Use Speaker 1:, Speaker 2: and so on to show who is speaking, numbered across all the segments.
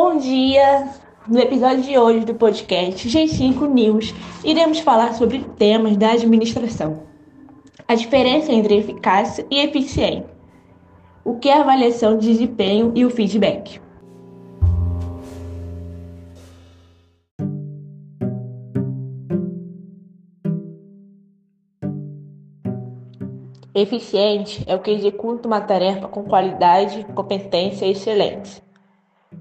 Speaker 1: Bom dia! No episódio de hoje do podcast G5 News, iremos falar sobre temas da administração. A diferença entre eficácia e eficiência. O que é a avaliação de desempenho e o feedback. Eficiente é o que executa uma tarefa com qualidade, competência e excelência,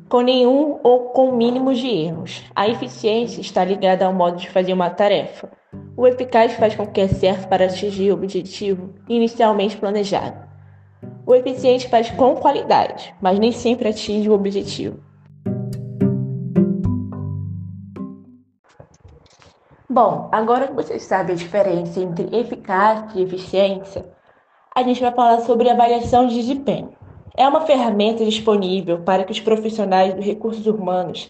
Speaker 1: com nenhum ou com mínimos de erros. A eficiência está ligada ao modo de fazer uma tarefa. O eficaz faz com que acerte para atingir o objetivo inicialmente planejado. O eficiente faz com qualidade, mas nem sempre atinge o objetivo. Bom, agora que você sabe a diferença entre eficácia e eficiência, a gente vai falar sobre avaliação de desempenho. É uma ferramenta disponível para que os profissionais dos recursos humanos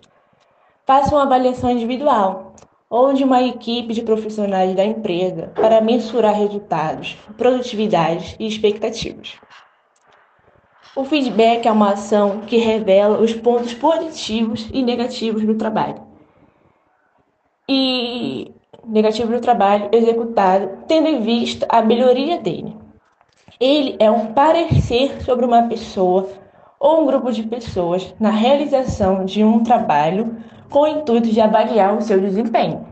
Speaker 1: façam uma avaliação individual ou de uma equipe de profissionais da empresa para mensurar resultados, produtividade e expectativas. O feedback é uma ação que revela os pontos positivos e negativos do trabalho. E negativo do trabalho executado, tendo em vista a melhoria dele. Ele é um parecer sobre uma pessoa ou um grupo de pessoas na realização de um trabalho com o intuito de avaliar o seu desempenho.